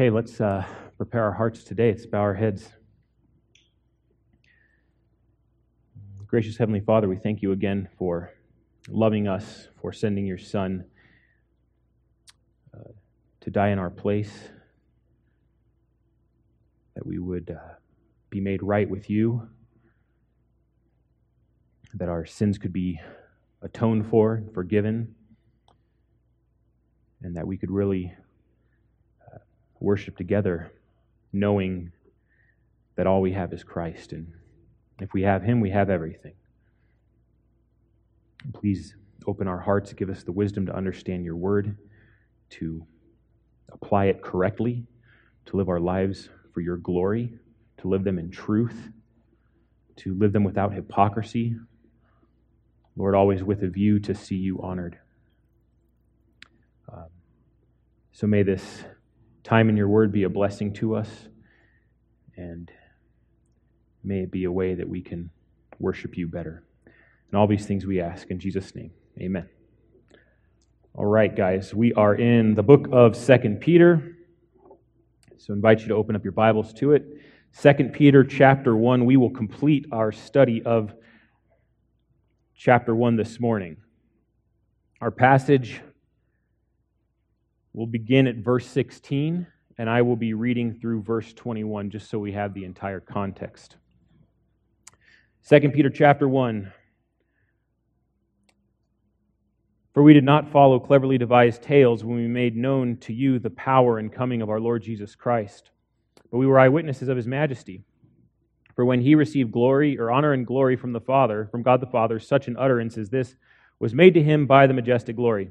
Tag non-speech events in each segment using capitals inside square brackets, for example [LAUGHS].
Okay, let's uh, prepare our hearts today. Let's bow our heads. Gracious Heavenly Father, we thank you again for loving us, for sending your Son uh, to die in our place, that we would uh, be made right with you, that our sins could be atoned for, forgiven, and that we could really worship together, knowing that all we have is Christ. And if we have Him, we have everything. Please open our hearts, give us the wisdom to understand your word, to apply it correctly, to live our lives for your glory, to live them in truth, to live them without hypocrisy. Lord, always with a view to see you honored. Um, so may this time in your word be a blessing to us, and may it be a way that we can worship you better. And all these things we ask in Jesus' name. Amen. All right, guys, we are in the book of Second Peter. So I invite you to open up your Bibles to it. Second Peter chapter 1. We will complete our study of chapter 1 this morning. Our passage will begin at verse 16, and I will be reading through verse 21 just so we have the entire context. 2 Peter chapter 1 For we did not follow cleverly devised tales when we made known to you the power and coming of our Lord Jesus Christ, but we were eyewitnesses of his majesty. For when he received glory or honor and glory from the Father, from God the Father, such an utterance as this was made to him by the majestic glory.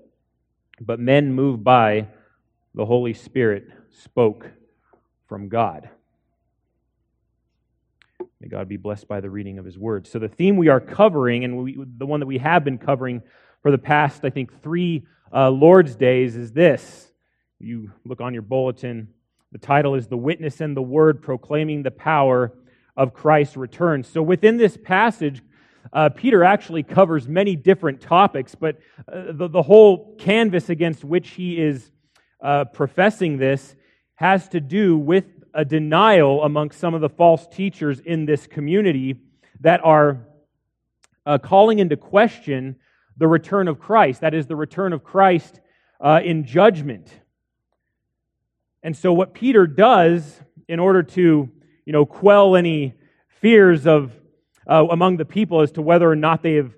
but men moved by the Holy Spirit spoke from God. May God be blessed by the reading of his word. So, the theme we are covering, and we, the one that we have been covering for the past, I think, three uh, Lord's days, is this. You look on your bulletin. The title is The Witness and the Word Proclaiming the Power of Christ's Return. So, within this passage, uh, Peter actually covers many different topics, but uh, the, the, whole canvas against which he is uh, professing this has to do with a denial amongst some of the false teachers in this community that are uh, calling into question the return of Christ. That is, the return of Christ uh, in judgment. And so, what Peter does in order to, you know, quell any fears of uh, among the people as to whether or not they have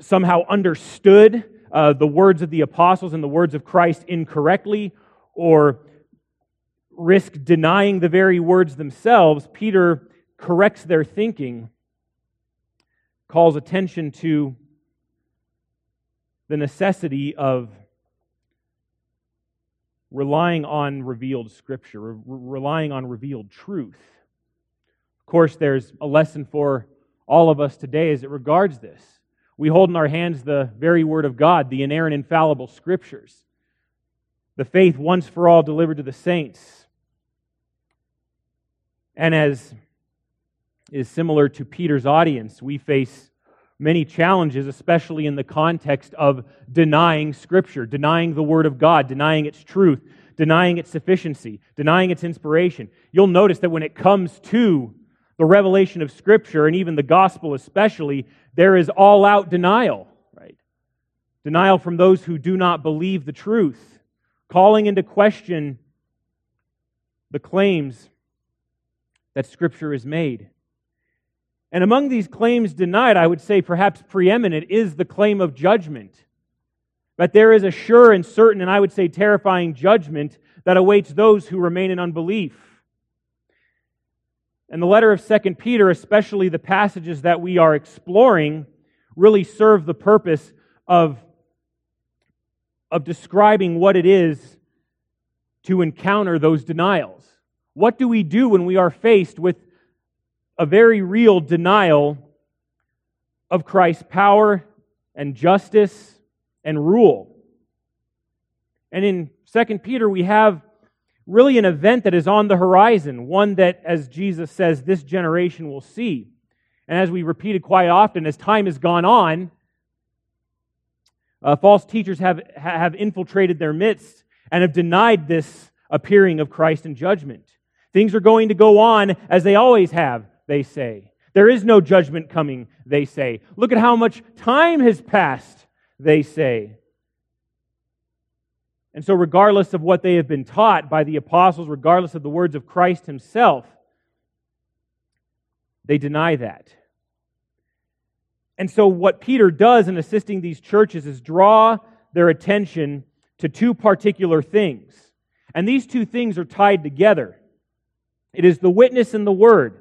somehow understood uh, the words of the apostles and the words of Christ incorrectly, or risk denying the very words themselves, Peter corrects their thinking, calls attention to the necessity of relying on revealed scripture, re- relying on revealed truth. Of course, there's a lesson for all of us today as it regards this. We hold in our hands the very word of God, the inerrant, infallible scriptures, the faith once for all delivered to the saints and as is similar to Peter's audience, we face many challenges, especially in the context of denying Scripture, denying the Word of God, denying its truth, denying its sufficiency, denying its inspiration. You'll notice that when it comes to the revelation of Scripture, and even the gospel especially, there is all out denial, right? Denial from those who do not believe the truth, calling into question the claims that Scripture is made. And among these claims denied, I would say perhaps preeminent is the claim of judgment. But there is a sure and certain, and I would say terrifying judgment that awaits those who remain in unbelief. And the letter of 2 Peter, especially the passages that we are exploring, really serve the purpose of, of describing what it is to encounter those denials? What do we do when we are faced with a very real denial of Christ's power and justice and rule? And in 2 Peter, we have really an event that is on the horizon, one that, as Jesus says, this generation will see. And as we repeated quite often, as time has gone on, uh, false teachers have, have infiltrated their midst and have denied this appearing of Christ in judgment. Things are going to go on as they always have, they say. There is no judgment coming, they say. Look at how much time has passed, they say. And so, regardless of what they have been taught by the apostles, regardless of the words of Christ himself, they deny that. And so, what Peter does in assisting these churches is draw their attention to two particular things. And these two things are tied together it is the witness and the word.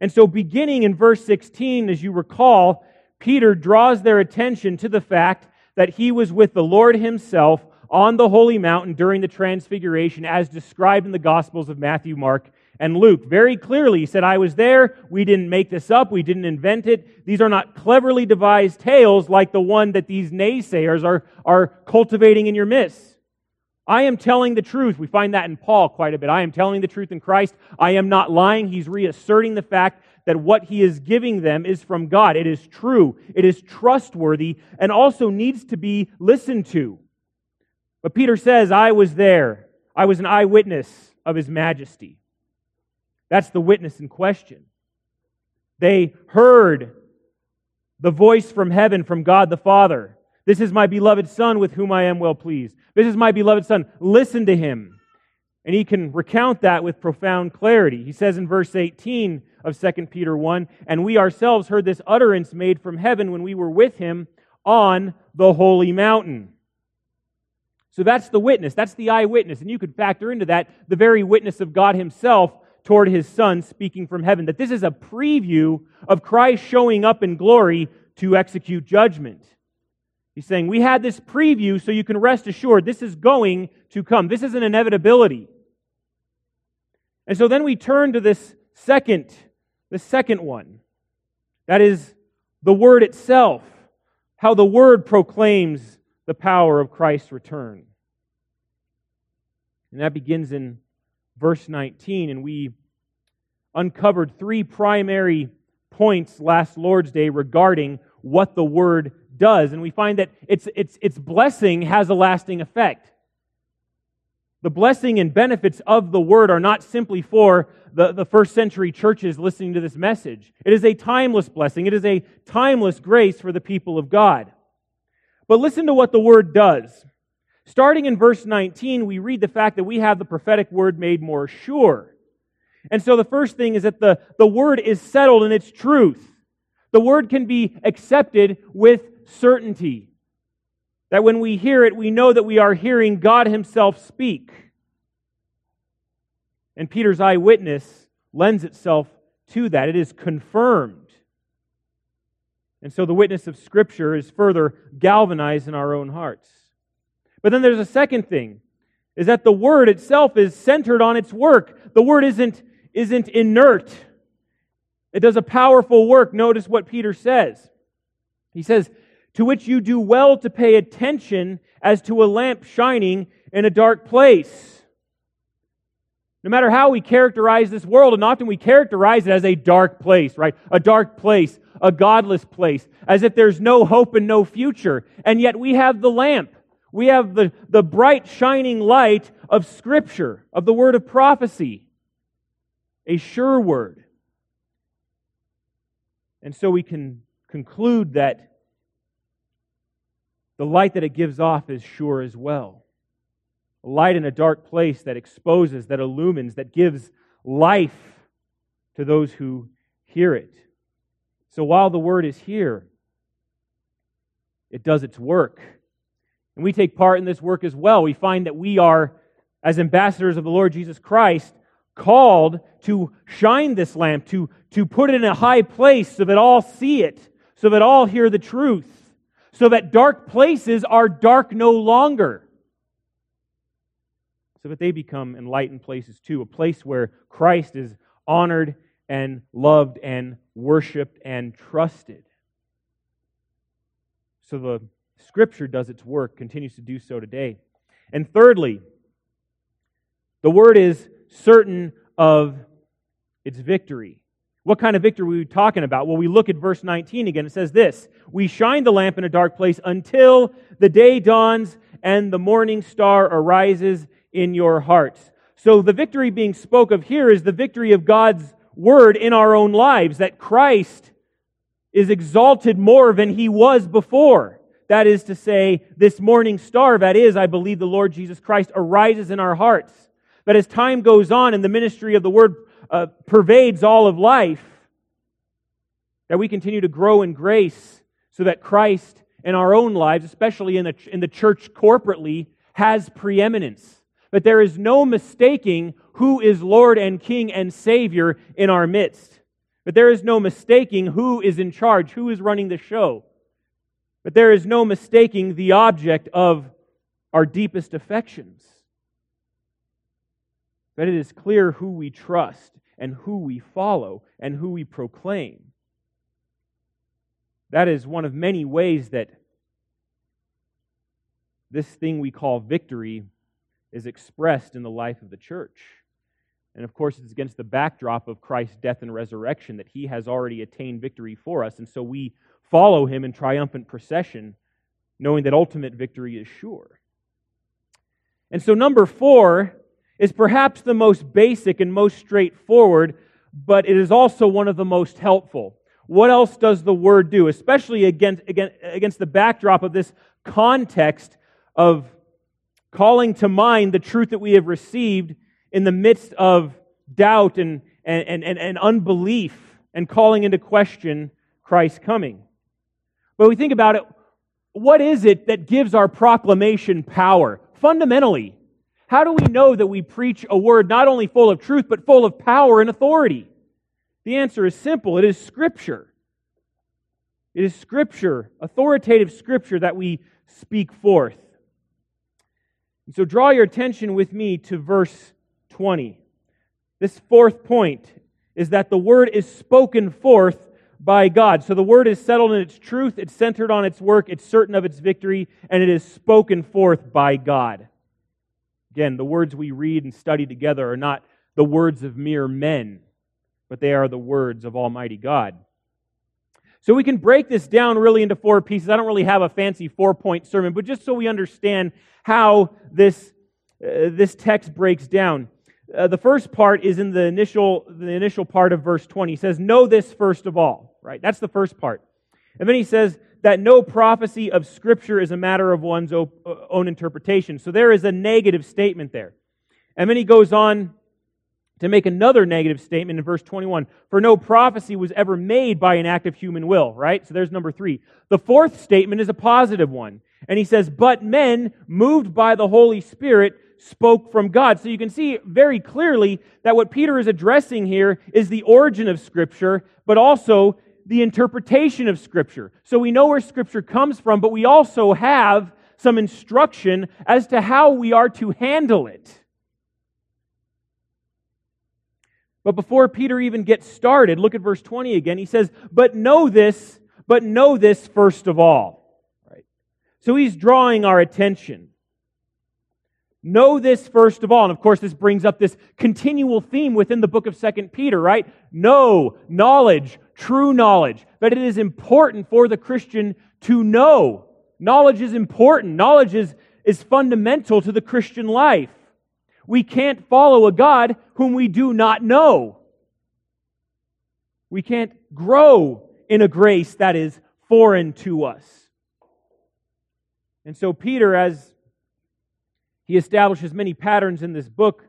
And so, beginning in verse 16, as you recall, Peter draws their attention to the fact that he was with the Lord himself on the holy mountain during the transfiguration as described in the Gospels of Matthew, Mark, and Luke. Very clearly, he said, I was there. We didn't make this up. We didn't invent it. These are not cleverly devised tales like the one that these naysayers are, are cultivating in your midst. I am telling the truth. We find that in Paul quite a bit. I am telling the truth in Christ. I am not lying. He's reasserting the fact that what he is giving them is from God. It is true. It is trustworthy and also needs to be listened to. But Peter says, I was there. I was an eyewitness of his majesty. That's the witness in question. They heard the voice from heaven from God the Father. This is my beloved Son with whom I am well pleased. This is my beloved Son. Listen to him. And he can recount that with profound clarity. He says in verse 18 of 2 Peter 1 And we ourselves heard this utterance made from heaven when we were with him on the holy mountain. So that's the witness. That's the eyewitness. And you could factor into that the very witness of God himself toward his son speaking from heaven. That this is a preview of Christ showing up in glory to execute judgment. He's saying, We had this preview so you can rest assured this is going to come. This is an inevitability. And so then we turn to this second, the second one. That is the word itself. How the word proclaims the power of Christ's return. And that begins in verse 19. And we uncovered three primary points last Lord's Day regarding what the Word does. And we find that its, its, its blessing has a lasting effect. The blessing and benefits of the Word are not simply for the, the first century churches listening to this message. It is a timeless blessing. It is a timeless grace for the people of God. But listen to what the word does. Starting in verse 19, we read the fact that we have the prophetic word made more sure. And so the first thing is that the, the word is settled in its truth. The word can be accepted with certainty. That when we hear it, we know that we are hearing God Himself speak. And Peter's eyewitness lends itself to that. It is confirmed. And so the witness of Scripture is further galvanized in our own hearts. But then there's a second thing, is that the Word itself is centered on its work. The Word isn't, isn't inert. It does a powerful work. Notice what Peter says. He says, to which you do well to pay attention as to a lamp shining in a dark place. No matter how we characterize this world, and often we characterize it as a dark place, right? A dark place, a godless place, as if there's no hope and no future. And yet we have the lamp. We have the, the bright shining light of Scripture, of the word of prophecy, a sure word. And so we can conclude that the light that it gives off is sure as well. A light in a dark place that exposes, that illumines, that gives life to those who hear it. So while the word is here, it does its work. And we take part in this work as well. We find that we are, as ambassadors of the Lord Jesus Christ, called to shine this lamp, to, to put it in a high place so that all see it, so that all hear the truth, so that dark places are dark no longer. So that they become enlightened places too, a place where Christ is honored and loved and worshiped and trusted. So the Scripture does its work, continues to do so today. And thirdly, the word is certain of its victory. What kind of victory are we talking about? Well, we look at verse 19 again. It says this We shine the lamp in a dark place until the day dawns and the morning star arises in your hearts. So the victory being spoke of here is the victory of God's word in our own lives, that Christ is exalted more than he was before. That is to say, this morning star, that is, I believe the Lord Jesus Christ, arises in our hearts. But as time goes on and the ministry of the word uh, pervades all of life, that we continue to grow in grace so that Christ in our own lives, especially in the, in the church corporately, has preeminence. But there is no mistaking who is Lord and King and Savior in our midst. But there is no mistaking who is in charge, who is running the show. But there is no mistaking the object of our deepest affections. But it is clear who we trust and who we follow and who we proclaim. That is one of many ways that this thing we call victory is expressed in the life of the church. And of course, it's against the backdrop of Christ's death and resurrection that he has already attained victory for us. And so we follow him in triumphant procession, knowing that ultimate victory is sure. And so, number four is perhaps the most basic and most straightforward, but it is also one of the most helpful. What else does the word do, especially against, against against the backdrop of this context of calling to mind the truth that we have received in the midst of doubt and, and, and, and unbelief and calling into question Christ's coming? But we think about it, what is it that gives our proclamation power? Fundamentally, how do we know that we preach a word not only full of truth, but full of power and authority? The answer is simple it is Scripture. It is Scripture, authoritative Scripture, that we speak forth. So draw your attention with me to verse 20. This fourth point is that the word is spoken forth by God. So the word is settled in its truth, it's centered on its work, it's certain of its victory, and it is spoken forth by God. Again, the words we read and study together are not the words of mere men, but they are the words of Almighty God. So we can break this down really into four pieces. I don't really have a fancy four point sermon, but just so we understand how this, uh, this text breaks down. Uh, the first part is in the initial, the initial part of verse 20. He says, Know this first of all, right? That's the first part. And then he says that no prophecy of Scripture is a matter of one's uh, own interpretation. So there is a negative statement there. And then he goes on to make another negative statement in verse 21. For no prophecy was ever made by an act of human will, right? So there's number three. The fourth statement is a positive one. And he says, But men, moved by the Holy Spirit, spoke from God. So you can see very clearly that what Peter is addressing here is the origin of Scripture, but also the interpretation of Scripture. So we know where Scripture comes from, but we also have some instruction as to how we are to handle it. But before Peter even gets started, look at verse 20 again. He says, But know this, but know this first of all. Right? So he's drawing our attention Know this first of all. And of course, this brings up this continual theme within the book of Second Peter, right? Know, knowledge, true knowledge. But it is important for the Christian to know. Knowledge is important. Knowledge is, is fundamental to the Christian life. We can't follow a God whom we do not know. We can't grow in a grace that is foreign to us. And so Peter, as he establishes many patterns in this book,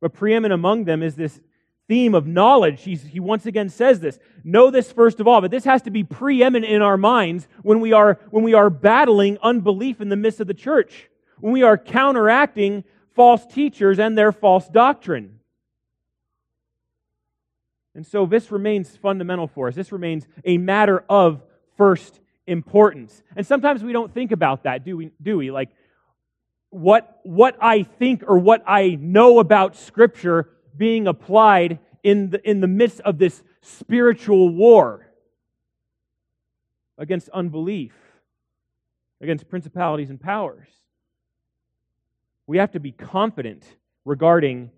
but preeminent among them is this theme of knowledge. He's, he once again says this. Know this first of all, but this has to be preeminent in our minds when we are, when we are battling unbelief in the midst of the church, when we are counteracting false teachers and their false doctrine. And so this remains fundamental for us. This remains a matter of first importance. And sometimes we don't think about that, do we? Do we? Like, what, what I think or what I know about Scripture being applied in the, in the midst of this spiritual war against unbelief, against principalities and powers. We have to be confident regarding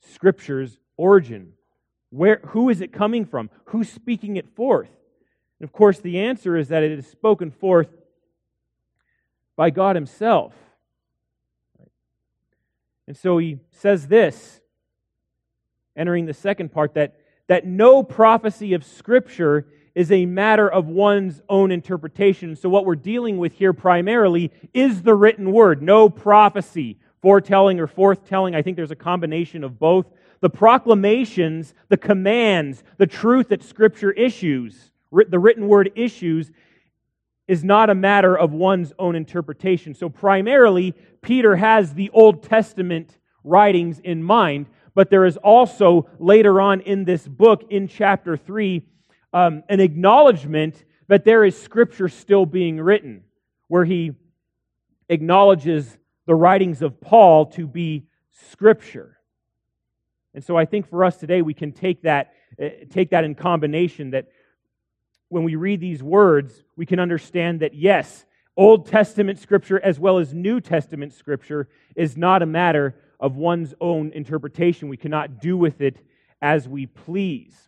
Scripture's origin. Where, who is it coming from? Who's speaking it forth? And of course, the answer is that it is spoken forth by God Himself. And so he says this, entering the second part, that, that no prophecy of Scripture is a matter of one's own interpretation. So, what we're dealing with here primarily is the written word, no prophecy, foretelling or forthtelling. I think there's a combination of both. The proclamations, the commands, the truth that Scripture issues, the written word issues, is not a matter of one's own interpretation. So, primarily, Peter has the Old Testament writings in mind, but there is also later on in this book, in chapter 3, um, an acknowledgement that there is scripture still being written, where he acknowledges the writings of Paul to be scripture. And so I think for us today, we can take that, uh, take that in combination that when we read these words, we can understand that yes, Old Testament scripture as well as New Testament scripture is not a matter of one's own interpretation. We cannot do with it as we please.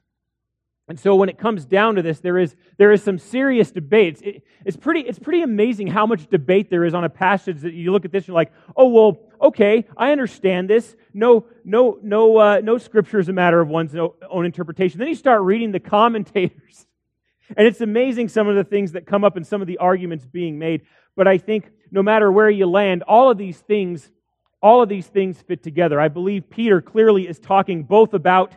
And so when it comes down to this, there is, there is some serious debates. It, it's, pretty, it's pretty amazing how much debate there is on a passage that you look at this and you're like, oh, well, okay, I understand this. No, no, no, uh, no scripture is a matter of one's own interpretation. Then you start reading the [LAUGHS] commentators and it's amazing some of the things that come up and some of the arguments being made. But I think no matter where you land, all of these things, all of these things fit together. I believe Peter clearly is talking both about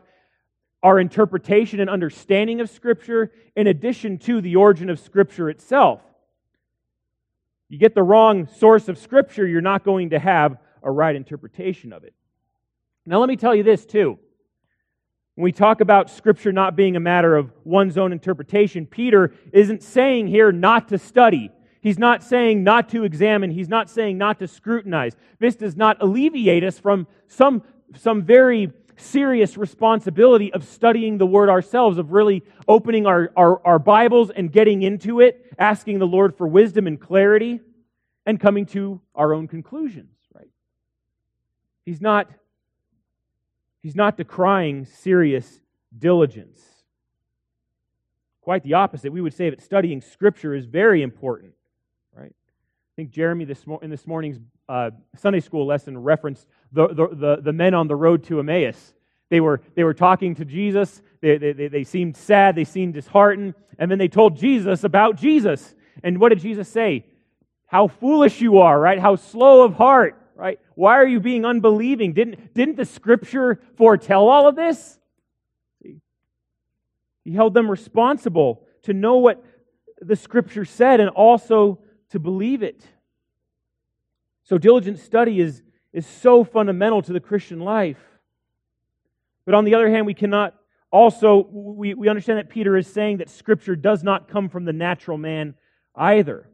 our interpretation and understanding of Scripture in addition to the origin of Scripture itself. You get the wrong source of Scripture, you're not going to have a right interpretation of it. Now, let me tell you this, too. When we talk about Scripture not being a matter of one's own interpretation, Peter isn't saying here not to study. He's not saying not to examine. He's not saying not to scrutinize. This does not alleviate us from some, some very serious responsibility of studying the Word ourselves, of really opening our, our, our Bibles and getting into it, asking the Lord for wisdom and clarity, and coming to our own conclusions, right? He's not He's not decrying serious diligence. Quite the opposite. We would say that studying Scripture is very important, right? I think Jeremy this in this morning's uh, Sunday school lesson referenced the, the, the, the, men on the road to Emmaus. They were, they were talking to Jesus. They, they, they seemed sad. They seemed disheartened. And then they told Jesus about Jesus. And what did Jesus say? How foolish you are, right? How slow of heart right? Why are you being unbelieving? Didn't, didn't the scripture foretell all of this? He held them responsible to know what the scripture said and also to believe it. So diligent study is, is so fundamental to the Christian life. But on the other hand, we cannot also, we, we understand that Peter is saying that scripture does not come from the natural man either.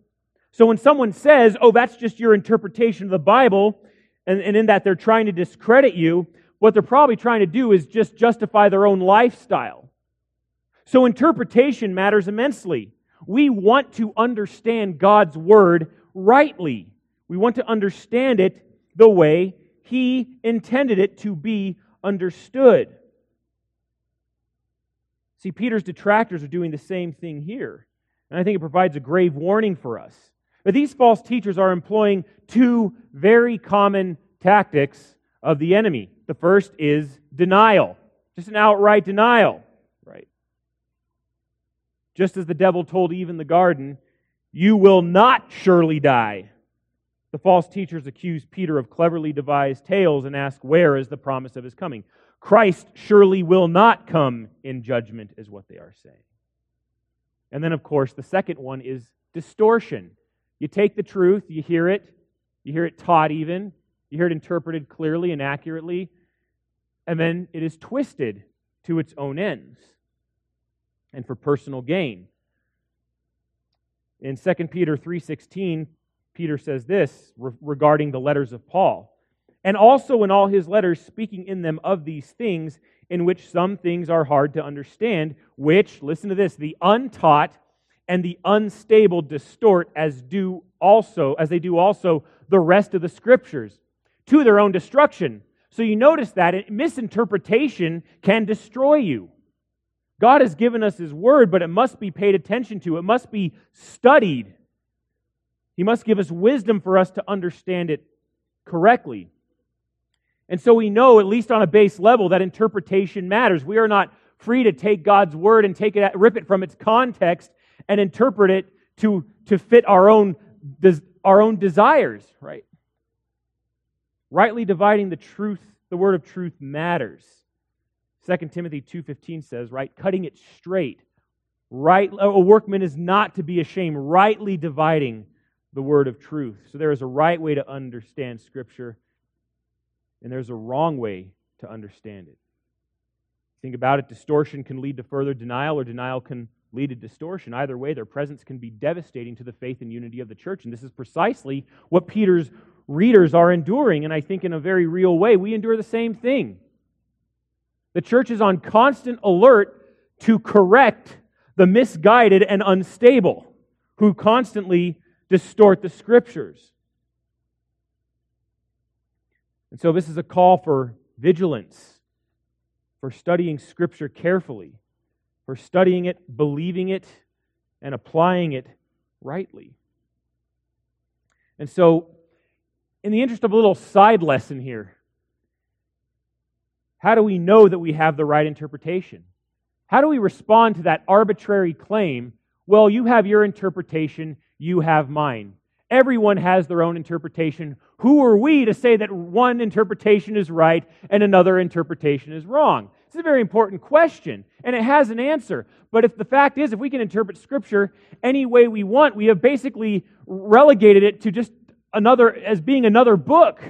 So when someone says, oh, that's just your interpretation of the Bible, and, and in that they're trying to discredit you, what they're probably trying to do is just justify their own lifestyle. So interpretation matters immensely. We want to understand God's word rightly. We want to understand it the way He intended it to be understood. See, Peter's detractors are doing the same thing here. And I think it provides a grave warning for us. But these false teachers are employing two very common tactics of the enemy. The first is denial, just an outright denial, right? Just as the devil told Eve in the garden, you will not surely die. The false teachers accuse Peter of cleverly devised tales and ask, Where is the promise of his coming? Christ surely will not come in judgment, is what they are saying. And then, of course, the second one is distortion. You take the truth, you hear it, you hear it taught even, you hear it interpreted clearly and accurately, and then it is twisted to its own ends and for personal gain. In 2 Peter 3:16, Peter says this re- regarding the letters of Paul. And also in all his letters, speaking in them of these things, in which some things are hard to understand, which, listen to this, the untaught and the unstable distort as do also, as they do also the rest of the scriptures, to their own destruction. So you notice that misinterpretation can destroy you. God has given us His Word, but it must be paid attention to. It must be studied. He must give us wisdom for us to understand it correctly. And so we know, at least on a base level, that interpretation matters. We are not free to take God's Word and take it, rip it from its context and interpret it to, to fit our own, our own desires, right? Rightly dividing the truth, the word of truth matters. 2 Timothy 2:15 says, right, cutting it straight. Right a workman is not to be ashamed, rightly dividing the word of truth. So there is a right way to understand scripture and there's a wrong way to understand it. Think about it, distortion can lead to further denial or denial can lead to distortion. Either way, their presence can be devastating to the faith and unity of the church. And this is precisely what Peter's readers are enduring. And I think in a very real way, we endure the same thing. The church is on constant alert to correct the misguided and unstable who constantly distort the scriptures. And so, this is a call for vigilance, for studying scripture carefully for studying it, believing it, and applying it rightly. And so, in the interest of a little side lesson here, how do we know that we have the right interpretation? How do we respond to that arbitrary claim? Well, you have your interpretation, you have mine. Everyone has their own interpretation. Who are we to say that one interpretation is right and another interpretation is wrong? It's a very important question, and it has an answer. But if the fact is, if we can interpret Scripture any way we want, we have basically relegated it to just another, as being another book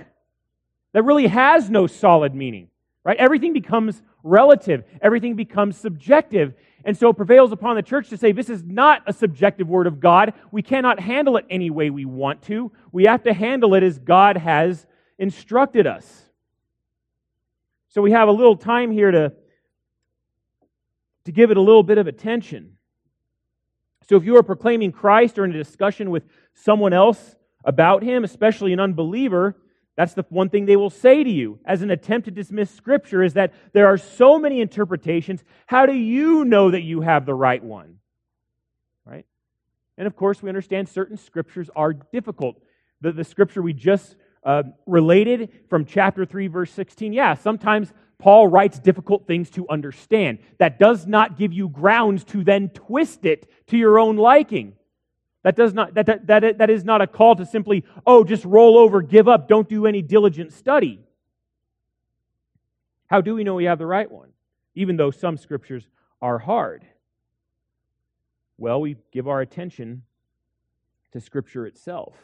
that really has no solid meaning, right? Everything becomes relative, everything becomes subjective. And so it prevails upon the church to say this is not a subjective word of God. We cannot handle it any way we want to. We have to handle it as God has instructed us. So we have a little time here to, to give it a little bit of attention. So if you are proclaiming Christ or in a discussion with someone else about him, especially an unbeliever, that's the one thing they will say to you as an attempt to dismiss Scripture is that there are so many interpretations. How do you know that you have the right one? Right? And of course, we understand certain Scriptures are difficult. The, the Scripture we just uh, related from chapter 3, verse 16. Yeah, sometimes Paul writes difficult things to understand. That does not give you grounds to then twist it to your own liking. That, does not, that, that, that, that is not a call to simply, oh, just roll over, give up, don't do any diligent study. How do we know we have the right one? Even though some scriptures are hard. Well, we give our attention to Scripture itself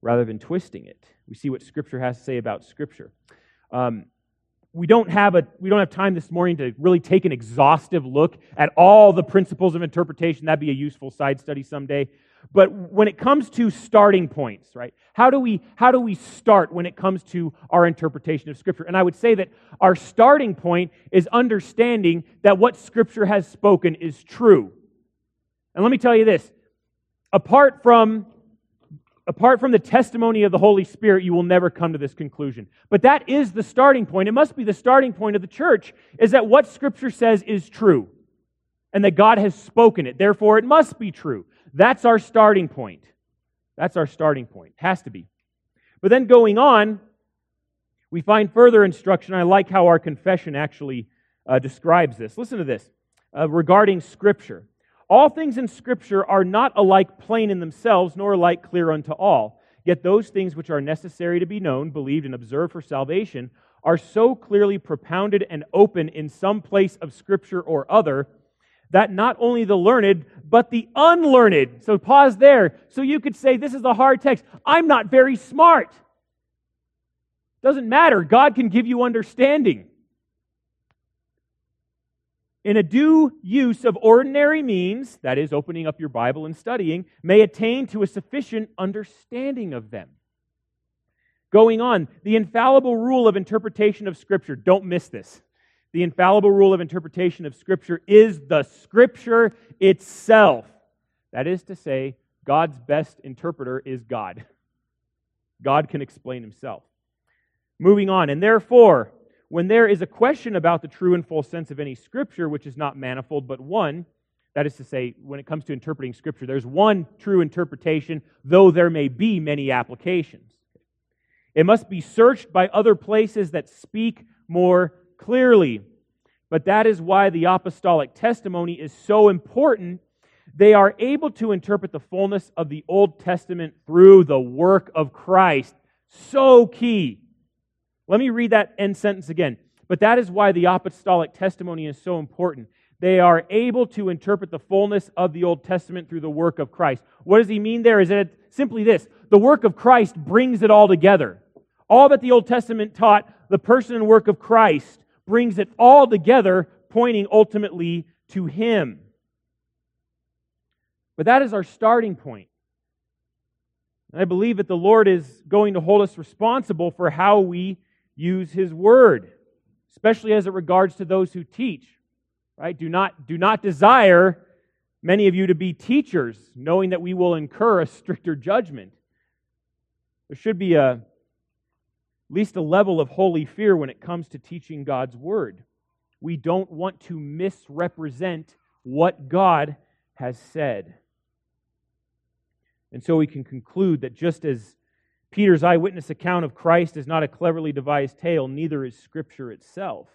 rather than twisting it. We see what Scripture has to say about Scripture. Um, we don't have a we don't have time this morning to really take an exhaustive look at all the principles of interpretation. That'd be a useful side study someday. But when it comes to starting points right how do we how do we start when it comes to our interpretation of scripture? And i would say that our starting point is understanding that what scripture has spoken is true. And let me tell you this. Apart from apart from the testimony of the Holy Spirit, you will never come to this conclusion. But that is the starting point. It must be the starting point of the church, is that what Scripture says is true, and that God has spoken it. Therefore, it must be true. That's our starting point. That's our starting point. Has to be. But then going on, we find further instruction. I like how our confession actually uh, describes this. Listen to this uh, regarding Scripture. All things in Scripture are not alike plain in themselves, nor alike clear unto all. Yet those things which are necessary to be known, believed, and observed for salvation are so clearly propounded and open in some place of Scripture or other that not only the learned, but the unlearned. So pause there. So you could say, This is a hard text. I'm not very smart. Doesn't matter. God can give you understanding. In a due use of ordinary means, that is, opening up your Bible and studying, may attain to a sufficient understanding of them. Going on, the infallible rule of interpretation of Scripture, don't miss this. The infallible rule of interpretation of Scripture is the Scripture itself. That is to say, God's best interpreter is God. God can explain himself. Moving on, and therefore, when there is a question about the true and full sense of any scripture, which is not manifold but one, that is to say, when it comes to interpreting scripture, there's one true interpretation, though there may be many applications. It must be searched by other places that speak more clearly. But that is why the apostolic testimony is so important. They are able to interpret the fullness of the Old Testament through the work of Christ. So key. Let me read that end sentence again. But that is why the apostolic testimony is so important. They are able to interpret the fullness of the Old Testament through the work of Christ. What does he mean there? Is it simply this the work of Christ brings it all together. All that the Old Testament taught, the person and work of Christ brings it all together, pointing ultimately to Him. But that is our starting point. And I believe that the Lord is going to hold us responsible for how we use his word, especially as it regards to those who teach. Right? Do not, do not desire many of you to be teachers, knowing that we will incur a stricter judgment. There should be a, at least a level of holy fear when it comes to teaching God's word. We don't want to misrepresent what God has said. And so we can conclude that just as Peter's eyewitness account of Christ is not a cleverly devised tale, neither is Scripture itself.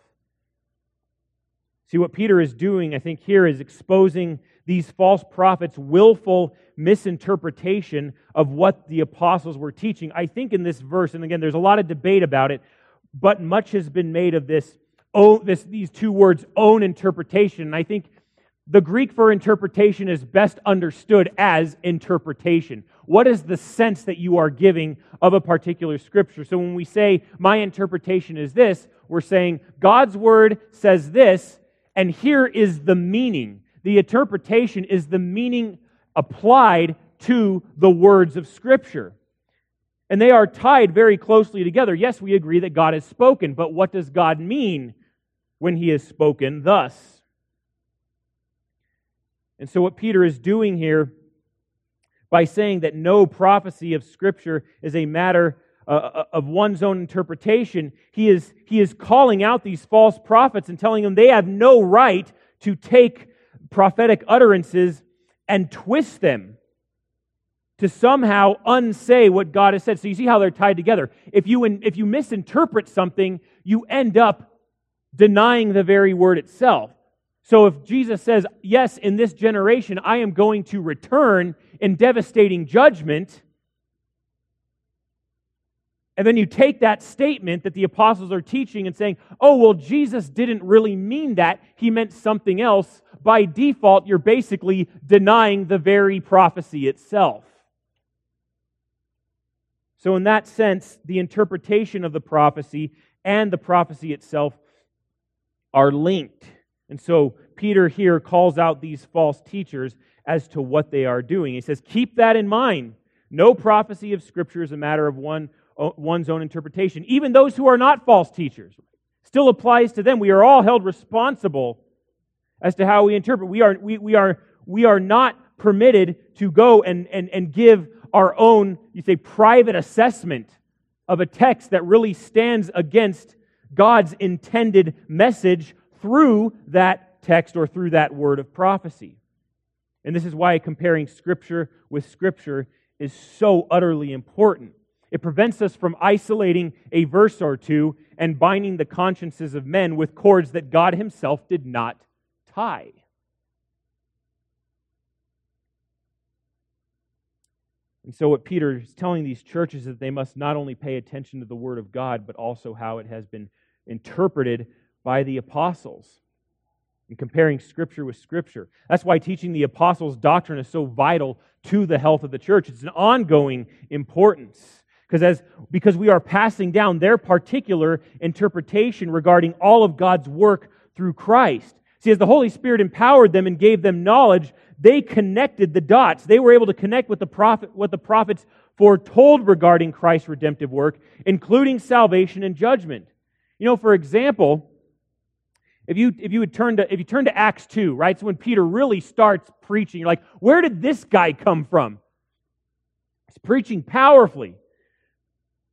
See, what Peter is doing, I think, here is exposing these false prophets' willful misinterpretation of what the apostles were teaching. I think in this verse, and again, there's a lot of debate about it, but much has been made of this, oh, this these two words, own interpretation. And I think the Greek for interpretation is best understood as interpretation. What is the sense that you are giving of a particular scripture? So when we say, my interpretation is this, we're saying, God's word says this, and here is the meaning. The interpretation is the meaning applied to the words of scripture. And they are tied very closely together. Yes, we agree that God has spoken, but what does God mean when he has spoken thus? And so, what Peter is doing here by saying that no prophecy of Scripture is a matter uh, uh, of one's own interpretation, he is, he is calling out these false prophets and telling them they have no right to take prophetic utterances and twist them to somehow unsay what God has said. So you see how they're tied together. If you, if you misinterpret something, you end up denying the very word itself. So if Jesus says, Yes, in this generation I am going to return in devastating judgment, and then you take that statement that the apostles are teaching and saying, oh, well, Jesus didn't really mean that. He meant something else. By default, you're basically denying the very prophecy itself. So, in that sense, the interpretation of the prophecy and the prophecy itself are linked. And so Peter here calls out these false teachers as to what they are doing. He says, Keep that in mind. No prophecy of Scripture is a matter of one, one's own interpretation. Even those who are not false teachers still applies to them. We are all held responsible as to how we interpret. We are, we, we are, we are not permitted to go and, and, and give our own, you say, private assessment of a text that really stands against God's intended message through that text or through that word of prophecy. And this is why comparing Scripture with Scripture is so utterly important. It prevents us from isolating a verse or two and binding the consciences of men with cords that God Himself did not tie. And so, what Peter is telling these churches is that they must not only pay attention to the Word of God, but also how it has been interpreted by the apostles and comparing Scripture with Scripture. That's why teaching the apostles' doctrine is so vital to the health of the church. It's an ongoing importance. Because, as, because we are passing down their particular interpretation regarding all of God's work through Christ. See, as the Holy Spirit empowered them and gave them knowledge, they connected the dots. They were able to connect with the prophet, what the prophets foretold regarding Christ's redemptive work, including salvation and judgment. You know, for example, if you if you would turn to if you turn to Acts 2, right? So when Peter really starts preaching, you're like, where did this guy come from? He's preaching powerfully.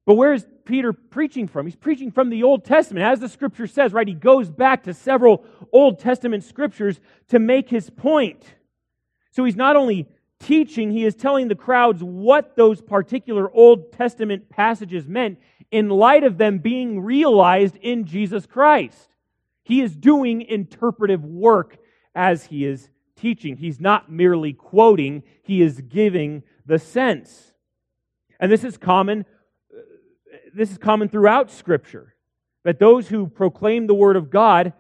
But where is Peter preaching from? He's preaching from the Old Testament. As the scripture says, right? He goes back to several Old Testament scriptures to make his point. So he's not only teaching, he is telling the crowds what those particular Old Testament passages meant in light of them being realized in Jesus Christ. He is doing interpretive work as he is teaching. He's not merely quoting, he is giving the sense. And this is common uh, this is common throughout scripture that those who proclaim the word of God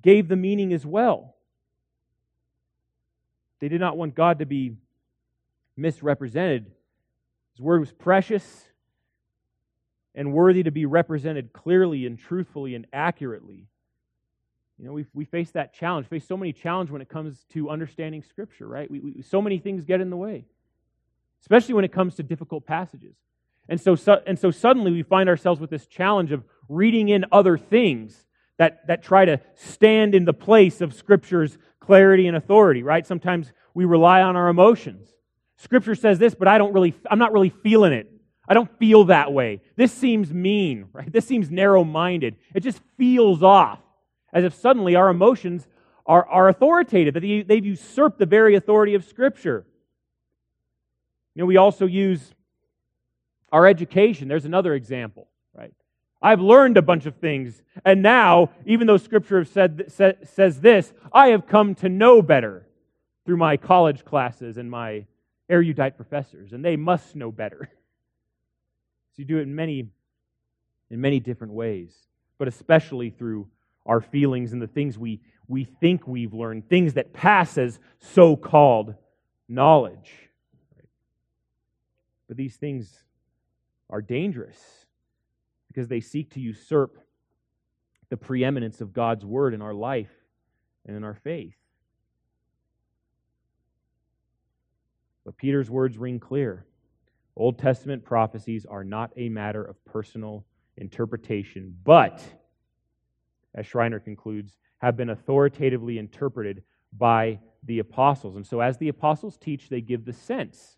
gave the meaning as well. They did not want God to be misrepresented. His word was precious and worthy to be represented clearly and truthfully and accurately. You know, we, we face that challenge, face so many challenges when it comes to understanding Scripture, right? We, we, so many things get in the way, especially when it comes to difficult passages. And so, so, and so suddenly we find ourselves with this challenge of reading in other things that, that try to stand in the place of Scripture's clarity and authority, right? Sometimes we rely on our emotions. Scripture says this, but I don't really, I'm not really feeling it. I don't feel that way. This seems mean, right? This seems narrow minded. It just feels off as if suddenly our emotions are, are authoritative, that they, they've usurped the very authority of Scripture. You know, we also use our education. There's another example, right? I've learned a bunch of things, and now, even though Scripture said, says this, I have come to know better through my college classes and my erudite professors, and they must know better. [LAUGHS] So you do it in many, in many different ways, but especially through our feelings and the things we, we think we've learned, things that pass as so called knowledge. But these things are dangerous because they seek to usurp the preeminence of God's word in our life and in our faith. But Peter's words ring clear. Old Testament prophecies are not a matter of personal interpretation, but as Schreiner concludes, have been authoritatively interpreted by the apostles. And so, as the apostles teach, they give the sense.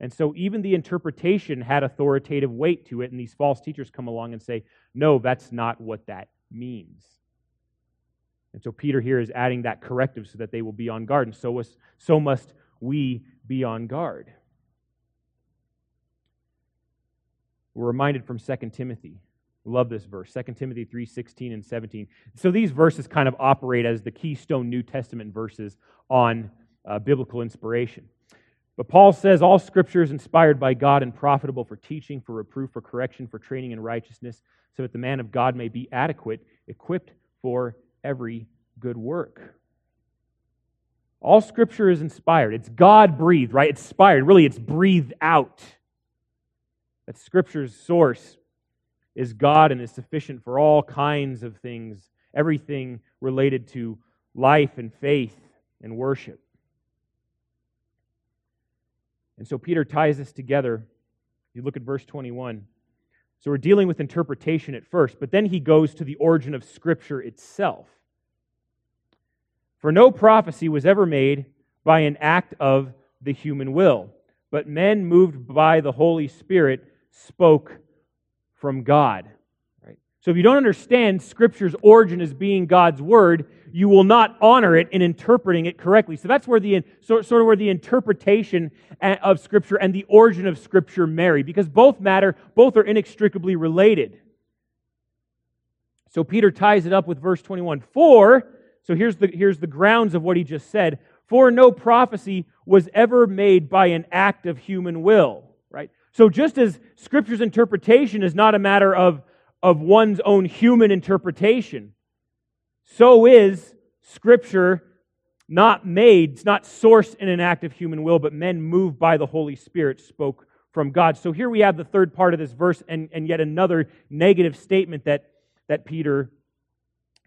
And so, even the interpretation had authoritative weight to it, and these false teachers come along and say, no, that's not what that means. And so, Peter here is adding that corrective so that they will be on guard, and so, was, so must we be on guard. We're reminded from 2 Timothy Love this verse, 2 Timothy 3 16 and 17. So these verses kind of operate as the keystone New Testament verses on uh, biblical inspiration. But Paul says all scripture is inspired by God and profitable for teaching, for reproof, for correction, for training in righteousness, so that the man of God may be adequate, equipped for every good work. All scripture is inspired. It's God breathed, right? It's inspired. Really, it's breathed out. That's scripture's source is God and is sufficient for all kinds of things, everything related to life and faith and worship. And so Peter ties this together. You look at verse 21. So we're dealing with interpretation at first, but then he goes to the origin of Scripture itself. For no prophecy was ever made by an act of the human will, but men moved by the Holy Spirit spoke from God. Right? So if you don't understand Scripture's origin as being God's Word, you will not honor it in interpreting it correctly. So that's where the sort of where the interpretation of Scripture and the origin of Scripture marry, because both matter, both are inextricably related. So Peter ties it up with verse 21. For, so here's the, here's the grounds of what he just said. For no prophecy was ever made by an act of human will. So just as Scripture's interpretation is not a matter of, of one's own human interpretation, so is Scripture not made, it's not sourced in an act of human will, but men moved by the Holy Spirit spoke from God. So here we have the third part of this verse and, and yet another negative statement that, that Peter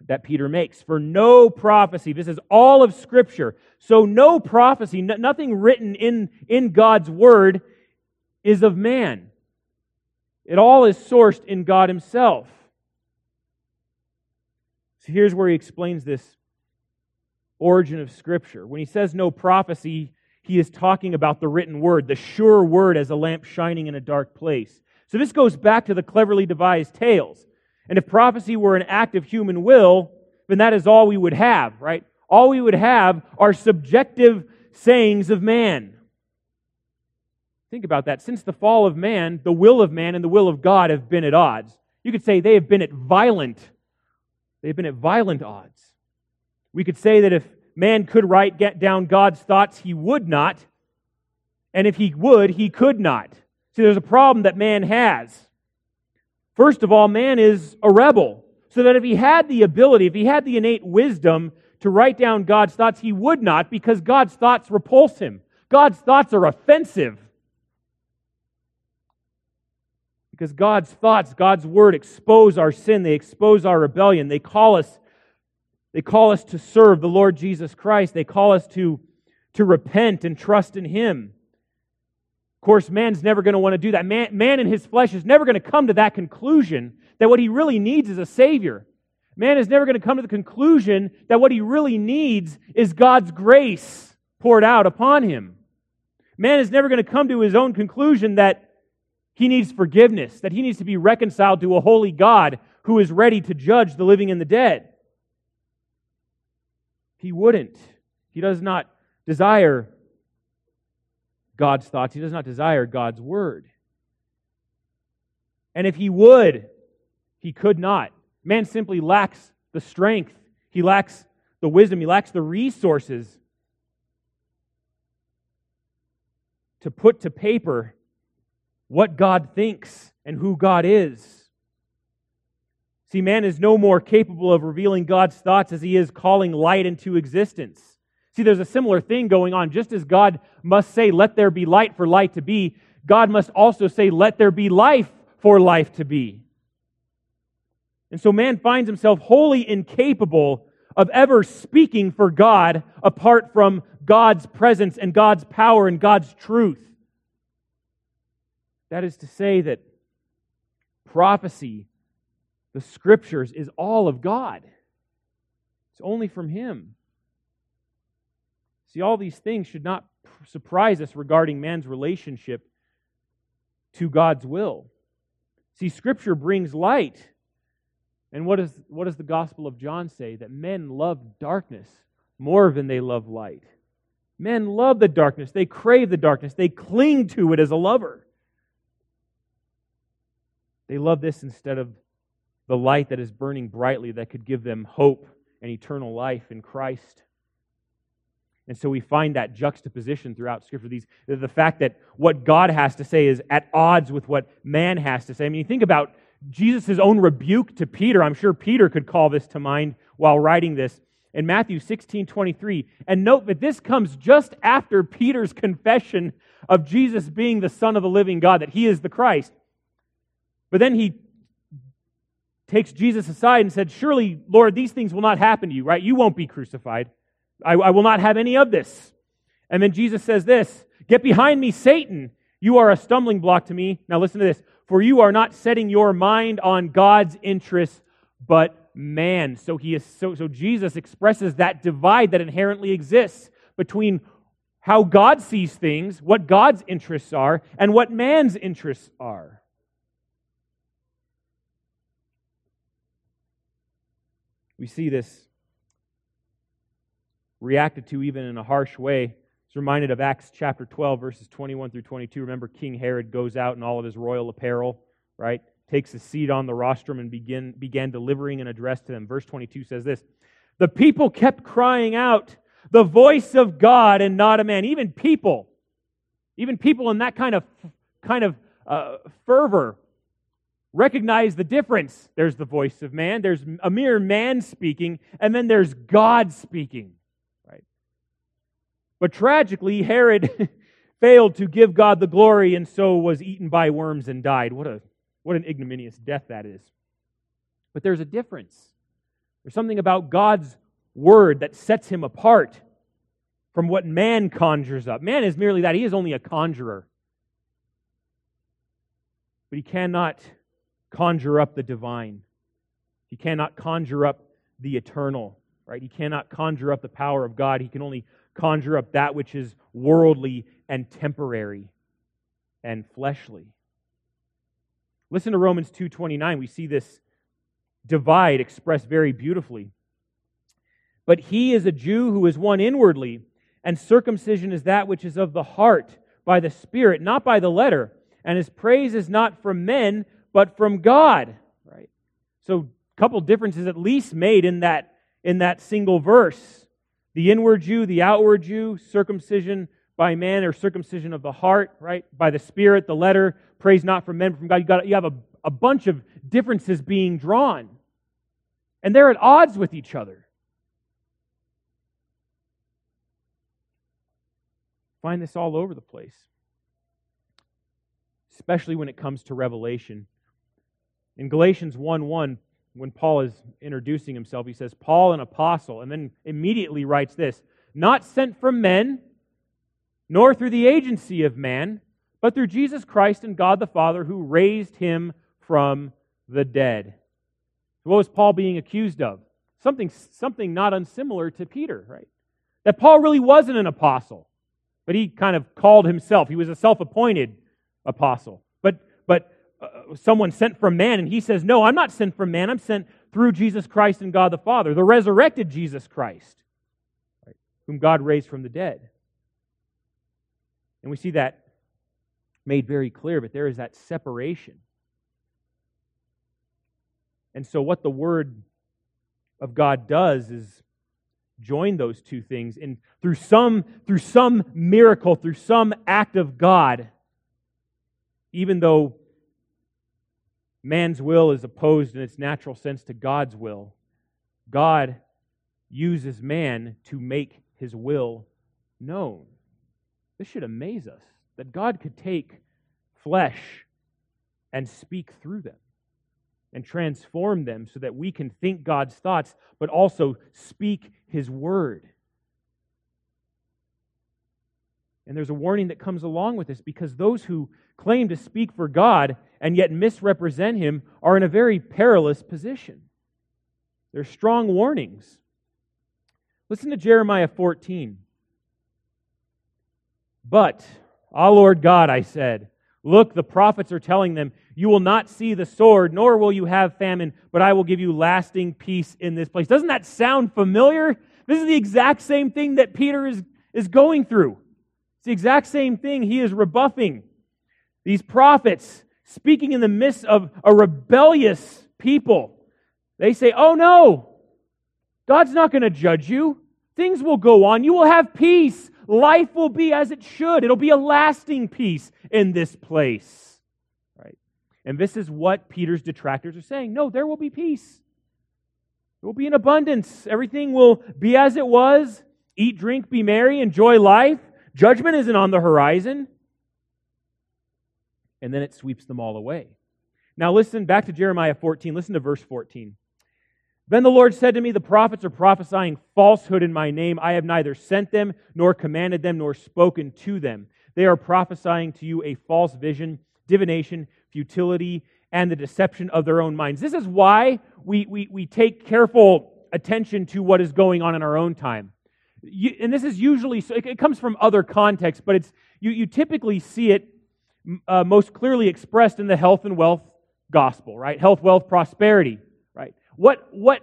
that Peter makes. For no prophecy, this is all of Scripture. So no prophecy, nothing written in, in God's Word is of man. It all is sourced in God Himself. So here's where he explains this origin of Scripture. When he says no prophecy, he is talking about the written word, the sure word as a lamp shining in a dark place. So this goes back to the cleverly devised tales. And if prophecy were an act of human will, then that is all we would have, right? All we would have are subjective sayings of man. Think about that. Since the fall of man, the will of man and the will of God have been at odds. You could say they have been at violent, they've been at violent odds. We could say that if man could write get down God's thoughts, he would not. And if he would, he could not. See, there's a problem that man has. First of all, man is a rebel. So that if he had the ability, if he had the innate wisdom to write down God's thoughts, he would not because God's thoughts repulse him. God's thoughts are offensive. Because God's thoughts, God's word expose our sin, they expose our rebellion. They call us they call us to serve the Lord Jesus Christ. They call us to, to repent and trust in Him. Of course, man's never going to want to do that. Man, man in his flesh is never going to come to that conclusion that what he really needs is a Savior. Man is never going to come to the conclusion that what he really needs is God's grace poured out upon him. Man is never going to come to his own conclusion that he needs forgiveness, that he needs to be reconciled to a holy God who is ready to judge the living and the dead. He wouldn't. He does not desire God's thoughts. He does not desire God's word. And if he would, he could not. Man simply lacks the strength, he lacks the wisdom, he lacks the resources to put to paper what God thinks and who God is. See, man is no more capable of revealing God's thoughts as he is calling light into existence. See, there's a similar thing going on. Just as God must say, Let there be light for light to be, God must also say, Let there be life for life to be. And so man finds himself wholly incapable of ever speaking for God apart from God's presence and God's power and God's truth. That is to say, that prophecy the scriptures is all of God. It's only from Him. See, all these things should not surprise us regarding man's relationship to God's will. See, Scripture brings light. And what, is, what does the Gospel of John say? That men love darkness more than they love light. Men love the darkness. They crave the darkness. They cling to it as a lover. They love this instead of the light that is burning brightly that could give them hope and eternal life in Christ. And so we find that juxtaposition throughout Scripture. These, the fact that what God has to say is at odds with what man has to say. I mean, you think about Jesus' own rebuke to Peter. I'm sure Peter could call this to mind while writing this in Matthew 16 23. And note that this comes just after Peter's confession of Jesus being the Son of the living God, that he is the Christ. But then he takes Jesus aside and said, Surely, Lord, these things will not happen to you, right? You won't be crucified. I, I, will not have any of this. And then Jesus says this Get behind me, Satan. You are a stumbling block to me. Now listen to this. For you are not setting your mind on God's interests, but man. So he is so, so Jesus expresses that divide that inherently exists between how God sees things, what God's interests are, and what man's interests are. We see this reacted to even in a harsh way. It's reminded of Acts chapter 12, verses 21 through 22. Remember, King Herod goes out in all of his royal apparel, right? Takes a seat on the rostrum and begin, began delivering an address to them. Verse 22 says this The people kept crying out, The voice of God and not a man. Even people, even people in that kind of, kind of uh, fervor recognize the difference. There's the voice of man, there's a mere man speaking, and then there's God speaking. Right? But tragically, Herod [LAUGHS] failed to give God the glory and so was eaten by worms and died. What a what an ignominious death that is. But there's a difference. There's something about God's word that sets him apart from what man conjures up. Man is merely that. He is only a conjurer. But he cannot conjure up the divine. He cannot conjure up the eternal, right? He cannot conjure up the power of God. He can only conjure up that which is worldly and temporary and fleshly. Listen to Romans 2:29. We see this divide expressed very beautifully. But he is a Jew who is one inwardly, and circumcision is that which is of the heart by the Spirit, not by the letter. And his praise is not from men, but from God. Right? So, a couple differences at least made in that, in that single verse. The inward Jew, the outward Jew, circumcision by man or circumcision of the heart, right? By the Spirit, the letter, praise not from men, but from God. You, got, you have a, a bunch of differences being drawn. And they're at odds with each other. Find this all over the place, especially when it comes to Revelation. In Galatians 1 1, when Paul is introducing himself, he says, Paul, an apostle, and then immediately writes this not sent from men, nor through the agency of man, but through Jesus Christ and God the Father who raised him from the dead. What was Paul being accused of? Something, something not unsimilar to Peter, right? That Paul really wasn't an apostle, but he kind of called himself. He was a self appointed apostle. But, but uh, someone sent from man, and he says, No, I'm not sent from man. I'm sent through Jesus Christ and God the Father, the resurrected Jesus Christ, right, whom God raised from the dead. And we see that made very clear, but there is that separation. And so, what the Word of God does is join those two things and through some through some miracle through some act of god even though man's will is opposed in its natural sense to god's will god uses man to make his will known this should amaze us that God could take flesh and speak through them and transform them so that we can think God's thoughts, but also speak His word. And there's a warning that comes along with this because those who claim to speak for God and yet misrepresent Him are in a very perilous position. There's strong warnings. Listen to Jeremiah 14. But, Ah, Lord God, I said, Look, the prophets are telling them, You will not see the sword, nor will you have famine, but I will give you lasting peace in this place. Doesn't that sound familiar? This is the exact same thing that Peter is, is going through. It's the exact same thing he is rebuffing. These prophets speaking in the midst of a rebellious people. They say, Oh no, God's not going to judge you. Things will go on. You will have peace. Life will be as it should. It'll be a lasting peace in this place. Right? And this is what Peter's detractors are saying. No, there will be peace. There will be an abundance. Everything will be as it was. Eat, drink, be merry, enjoy life. Judgment isn't on the horizon. And then it sweeps them all away. Now, listen back to Jeremiah 14. Listen to verse 14. Then the Lord said to me, The prophets are prophesying falsehood in my name. I have neither sent them, nor commanded them, nor spoken to them. They are prophesying to you a false vision, divination, futility, and the deception of their own minds. This is why we, we, we take careful attention to what is going on in our own time. You, and this is usually, so it comes from other contexts, but it's, you, you typically see it uh, most clearly expressed in the health and wealth gospel, right? Health, wealth, prosperity. Right? What, what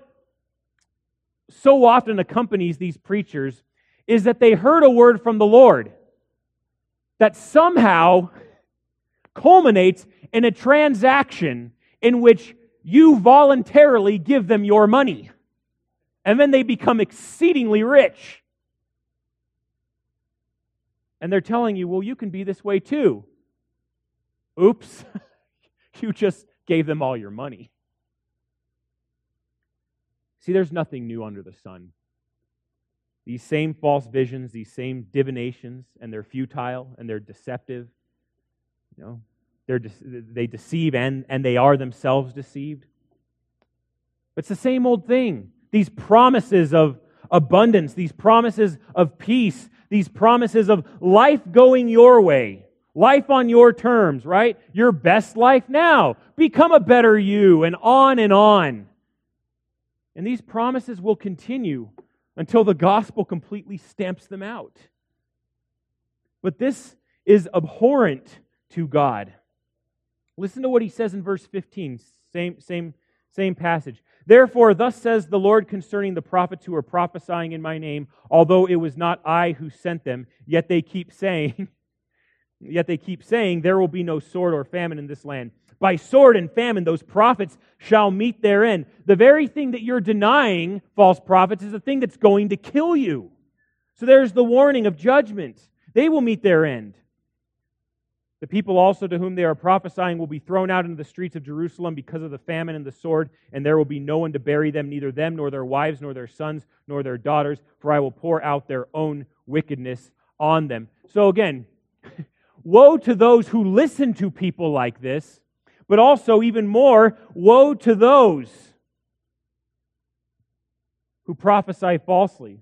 so often accompanies these preachers is that they heard a word from the Lord that somehow culminates in a transaction in which you voluntarily give them your money. And then they become exceedingly rich. And they're telling you, well, you can be this way too. Oops, [LAUGHS] you just gave them all your money. See, there's nothing new under the sun. These same false visions, these same divinations, and they're futile and they're deceptive. You know, they're they deceive and, and they are themselves deceived. It's the same old thing. these promises of abundance, these promises of peace, these promises of life going your way, life on your terms, right? Your best life now. Become a better you, and on and on. And these promises will continue until the gospel completely stamps them out. But this is abhorrent to God. Listen to what he says in verse 15, same, same, same passage. Therefore, thus says the Lord concerning the prophets who are prophesying in my name, although it was not I who sent them, yet they keep saying, [LAUGHS] yet they keep saying, there will be no sword or famine in this land. By sword and famine, those prophets shall meet their end. The very thing that you're denying, false prophets, is the thing that's going to kill you. So there's the warning of judgment. They will meet their end. The people also to whom they are prophesying will be thrown out into the streets of Jerusalem because of the famine and the sword, and there will be no one to bury them, neither them, nor their wives, nor their sons, nor their daughters, for I will pour out their own wickedness on them. So again, [LAUGHS] woe to those who listen to people like this, but also, even more, woe to those who prophesy falsely.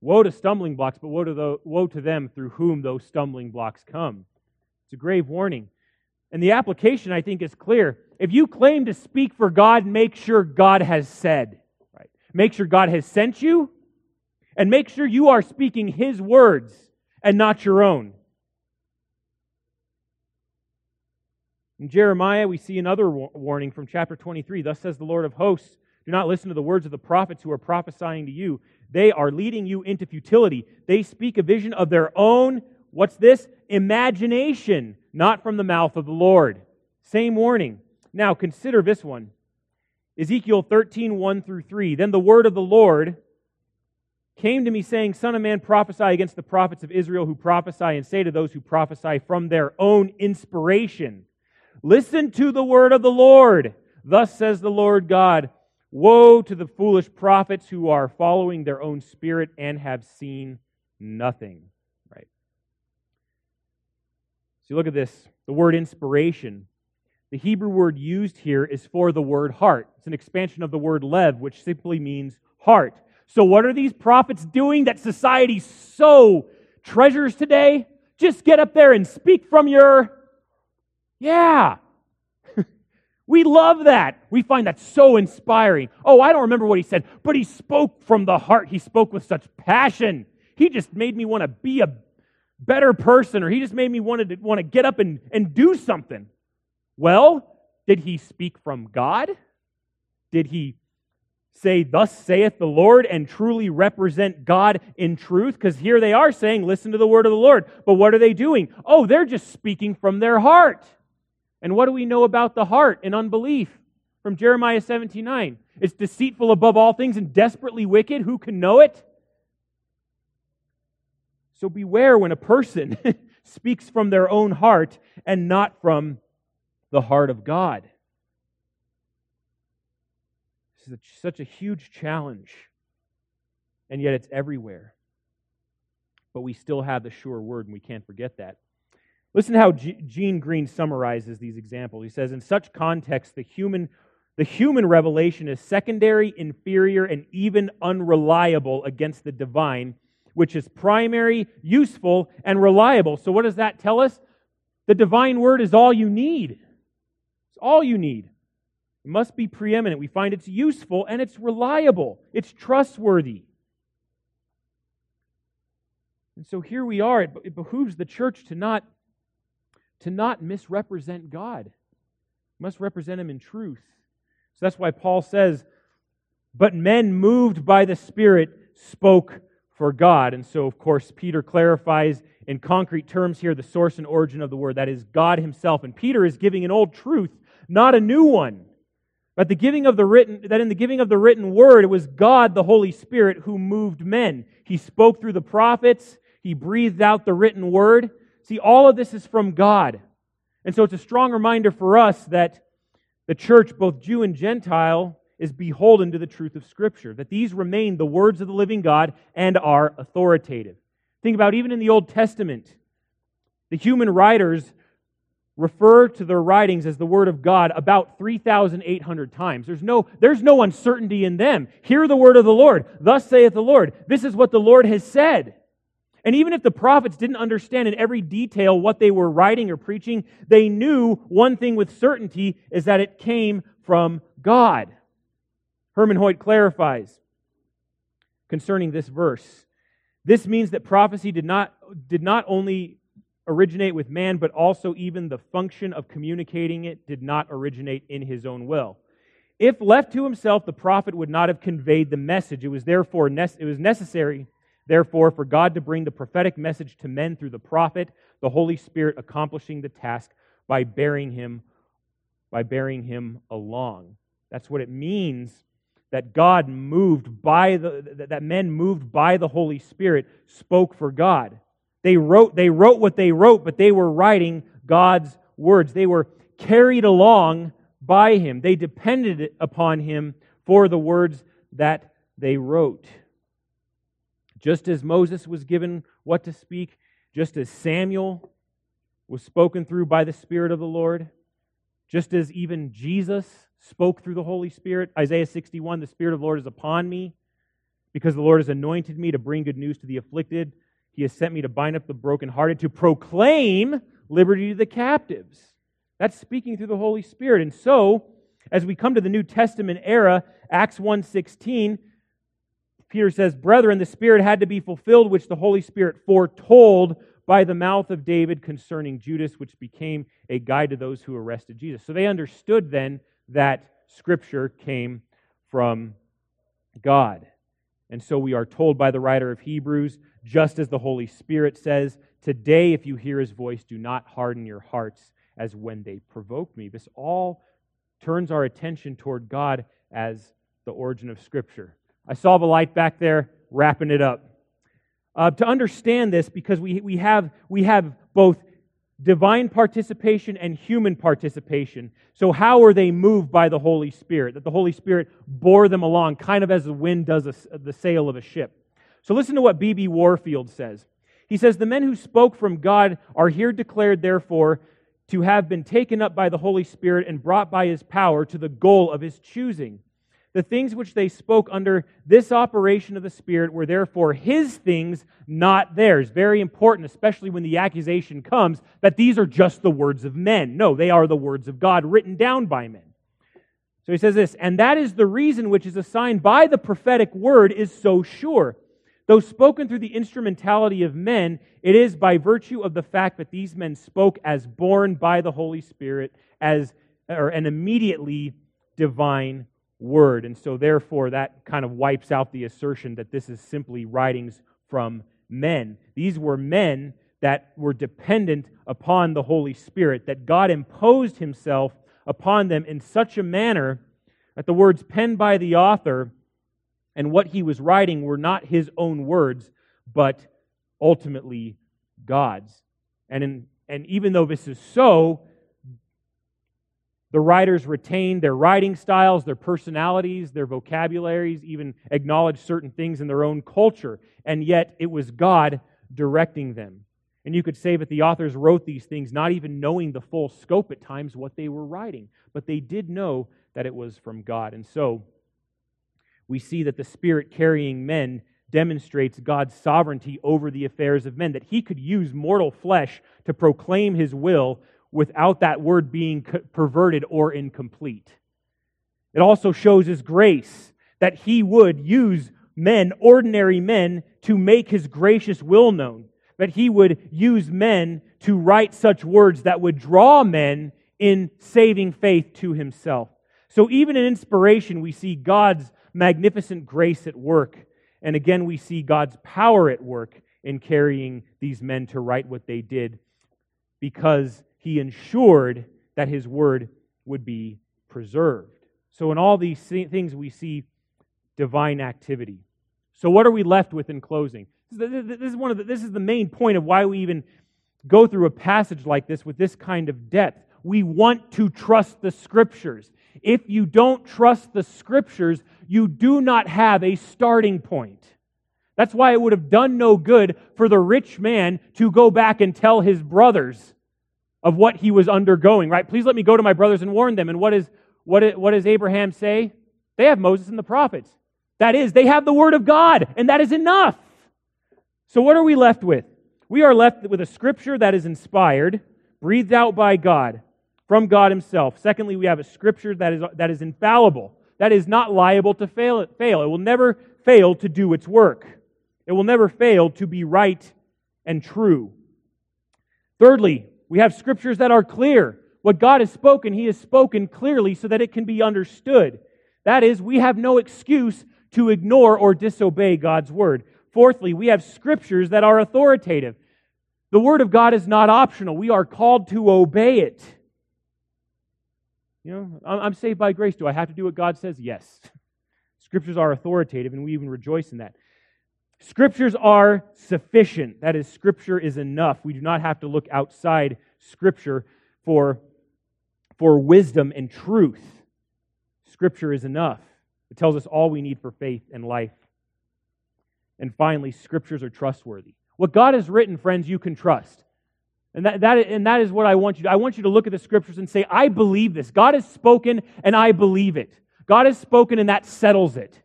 Woe to stumbling blocks, but woe to, the, woe to them through whom those stumbling blocks come. It's a grave warning. And the application, I think, is clear. If you claim to speak for God, make sure God has said. Right? Make sure God has sent you, and make sure you are speaking His words and not your own. In Jeremiah, we see another warning from chapter 23. Thus says the Lord of hosts Do not listen to the words of the prophets who are prophesying to you they are leading you into futility. They speak a vision of their own, what's this? Imagination, not from the mouth of the Lord. Same warning. Now consider this one. Ezekiel 13, 1 through 3. Then the word of the Lord came to me, saying, Son of man, prophesy against the prophets of Israel who prophesy, and say to those who prophesy from their own inspiration, Listen to the word of the Lord. Thus says the Lord God Woe to the foolish prophets who are following their own spirit and have seen nothing. Right? So look at this. The word inspiration. The Hebrew word used here is for the word heart. It's an expansion of the word lev, which simply means heart. So, what are these prophets doing that society so treasures today? Just get up there and speak from your. Yeah, we love that. We find that so inspiring. Oh, I don't remember what he said, but he spoke from the heart. He spoke with such passion. He just made me want to be a better person, or he just made me want to, want to get up and, and do something. Well, did he speak from God? Did he say, Thus saith the Lord, and truly represent God in truth? Because here they are saying, Listen to the word of the Lord. But what are they doing? Oh, they're just speaking from their heart. And what do we know about the heart and unbelief? From Jeremiah 79. It's deceitful above all things and desperately wicked. Who can know it? So beware when a person [LAUGHS] speaks from their own heart and not from the heart of God. This is a, such a huge challenge, and yet it's everywhere. But we still have the sure word, and we can't forget that. Listen to how G- Gene Green summarizes these examples. He says, In such context, the human, the human revelation is secondary, inferior, and even unreliable against the divine, which is primary, useful, and reliable. So, what does that tell us? The divine word is all you need. It's all you need. It must be preeminent. We find it's useful and it's reliable, it's trustworthy. And so here we are. It behooves the church to not to not misrepresent God. Must represent Him in truth. So that's why Paul says, But men moved by the Spirit spoke for God. And so, of course, Peter clarifies in concrete terms here the source and origin of the word. That is God Himself. And Peter is giving an old truth, not a new one. But the giving of the written, that in the giving of the written word, it was God, the Holy Spirit, who moved men. He spoke through the prophets. He breathed out the written word. See, all of this is from God. And so it's a strong reminder for us that the church, both Jew and Gentile, is beholden to the truth of Scripture, that these remain the words of the living God and are authoritative. Think about even in the Old Testament, the human writers refer to their writings as the Word of God about 3,800 times. There's no, there's no uncertainty in them. Hear the word of the Lord. Thus saith the Lord. This is what the Lord has said. And even if the prophets didn't understand in every detail what they were writing or preaching, they knew one thing with certainty is that it came from God. Herman Hoyt clarifies concerning this verse. This means that prophecy did not, did not only originate with man, but also even the function of communicating it did not originate in his own will. If left to himself, the prophet would not have conveyed the message. It was therefore it was necessary, therefore, for God to bring the prophetic message to men through the prophet, the Holy Spirit accomplishing the task by bearing him, by bearing him along. That's what it means that God moved by the that men moved by the Holy Spirit spoke for God. They wrote, they wrote what they wrote, but they were writing God's words. They were carried along by him. They depended upon him for the words that they wrote. Just as Moses was given what to speak, just as Samuel was spoken through by the Spirit of the Lord, just as even Jesus spoke through the Holy Spirit. Isaiah 61 The Spirit of the Lord is upon me because the Lord has anointed me to bring good news to the afflicted. He has sent me to bind up the brokenhearted, to proclaim liberty to the captives. That's speaking through the Holy Spirit. And so, as we come to the New Testament era, Acts 1:16, Peter says, "Brethren, the Spirit had to be fulfilled which the Holy Spirit foretold by the mouth of David concerning Judas, which became a guide to those who arrested Jesus." So they understood then that scripture came from God. And so we are told by the writer of Hebrews, just as the Holy Spirit says, Today, if you hear his voice, do not harden your hearts as when they provoked me. This all turns our attention toward God as the origin of Scripture. I saw the light back there wrapping it up. Uh, to understand this, because we, we, have, we have both divine participation and human participation. So, how are they moved by the Holy Spirit? That the Holy Spirit bore them along, kind of as the wind does a, the sail of a ship. So, listen to what B.B. Warfield says. He says, The men who spoke from God are here declared, therefore, to have been taken up by the Holy Spirit and brought by his power to the goal of his choosing. The things which they spoke under this operation of the Spirit were therefore his things, not theirs. Very important, especially when the accusation comes that these are just the words of men. No, they are the words of God written down by men. So he says this, and that is the reason which is assigned by the prophetic word is so sure. Though spoken through the instrumentality of men, it is by virtue of the fact that these men spoke as borne by the Holy Spirit, as or an immediately divine word. And so, therefore, that kind of wipes out the assertion that this is simply writings from men. These were men that were dependent upon the Holy Spirit, that God imposed himself upon them in such a manner that the words penned by the author and what he was writing were not his own words, but ultimately God's. And, in, and even though this is so, the writers retained their writing styles, their personalities, their vocabularies, even acknowledged certain things in their own culture, and yet it was God directing them. And you could say that the authors wrote these things not even knowing the full scope at times what they were writing, but they did know that it was from God. And so we see that the Spirit carrying men demonstrates God's sovereignty over the affairs of men, that he could use mortal flesh to proclaim his will without that word being perverted or incomplete. It also shows his grace that he would use men, ordinary men, to make his gracious will known. That he would use men to write such words that would draw men in saving faith to himself. So even in inspiration, we see God's magnificent grace at work. And again, we see God's power at work in carrying these men to write what they did because he ensured that his word would be preserved. So, in all these things, we see divine activity. So, what are we left with in closing? This is, one of the, this is the main point of why we even go through a passage like this with this kind of depth. We want to trust the scriptures. If you don't trust the scriptures, you do not have a starting point. That's why it would have done no good for the rich man to go back and tell his brothers of what he was undergoing, right? Please let me go to my brothers and warn them. And what, is, what, is, what does Abraham say? They have Moses and the prophets. That is, they have the word of God, and that is enough. So, what are we left with? We are left with a scripture that is inspired, breathed out by God, from God Himself. Secondly, we have a scripture that is, that is infallible, that is not liable to fail, fail. It will never fail to do its work, it will never fail to be right and true. Thirdly, we have scriptures that are clear. What God has spoken, He has spoken clearly so that it can be understood. That is, we have no excuse to ignore or disobey God's word. Fourthly, we have scriptures that are authoritative. The word of God is not optional. We are called to obey it. You know, I'm saved by grace. Do I have to do what God says? Yes. [LAUGHS] Scriptures are authoritative, and we even rejoice in that. Scriptures are sufficient. That is, Scripture is enough. We do not have to look outside Scripture for, for wisdom and truth. Scripture is enough. It tells us all we need for faith and life. And finally, Scriptures are trustworthy. What God has written, friends, you can trust. And that, that, and that is what I want you to. I want you to look at the Scriptures and say, I believe this. God has spoken, and I believe it. God has spoken, and that settles it.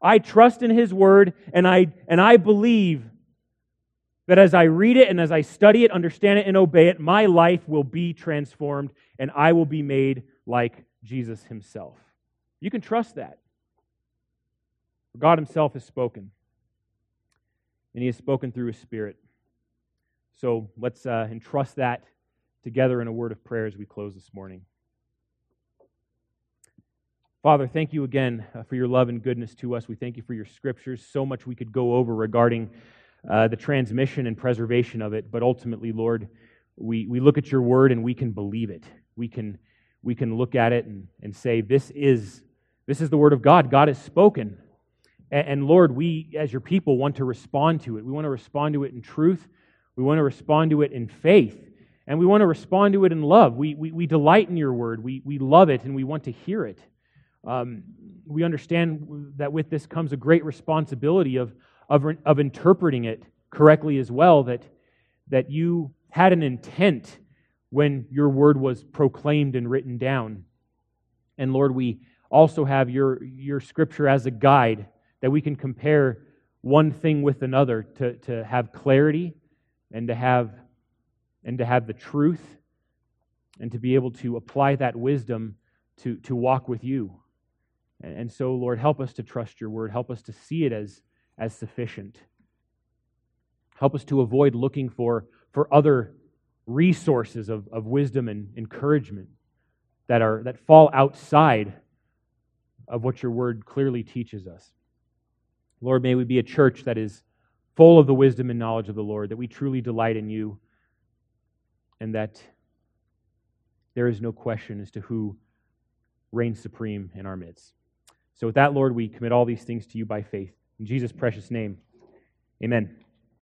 I trust in His Word, and I, and I believe that as I read it and as I study it, understand it, and obey it, my life will be transformed, and I will be made like Jesus Himself. You can trust that. God Himself has spoken, and He has spoken through His Spirit. So let's uh, entrust that together in a word of prayer as we close this morning. Father, thank you again uh, for your love and goodness to us. We thank you for your scriptures. So much we could go over regarding uh, the transmission and preservation of it, but ultimately, Lord, we, we look at your word and we can believe it. We can, we can look at it and, and say, this is, this is the word of God. God has spoken. And, and Lord, we as your people want to respond to it. We want to respond to it in truth. We want to respond to it in faith. And we want to respond to it in love. We, we, we delight in your word. We, we love it and we want to hear it. Um, we understand that with this comes a great responsibility of, of, of interpreting it correctly as well, that, that you had an intent when your word was proclaimed and written down. And Lord, we also have your, your scripture as a guide that we can compare one thing with another to, to have clarity and to have and to have the truth and to be able to apply that wisdom to, to walk with you. And so, Lord, help us to trust your word. Help us to see it as, as sufficient. Help us to avoid looking for, for other resources of, of wisdom and encouragement that, are, that fall outside of what your word clearly teaches us. Lord, may we be a church that is full of the wisdom and knowledge of the Lord, that we truly delight in you, and that there is no question as to who reigns supreme in our midst. So, with that, Lord, we commit all these things to you by faith. In Jesus' precious name, amen.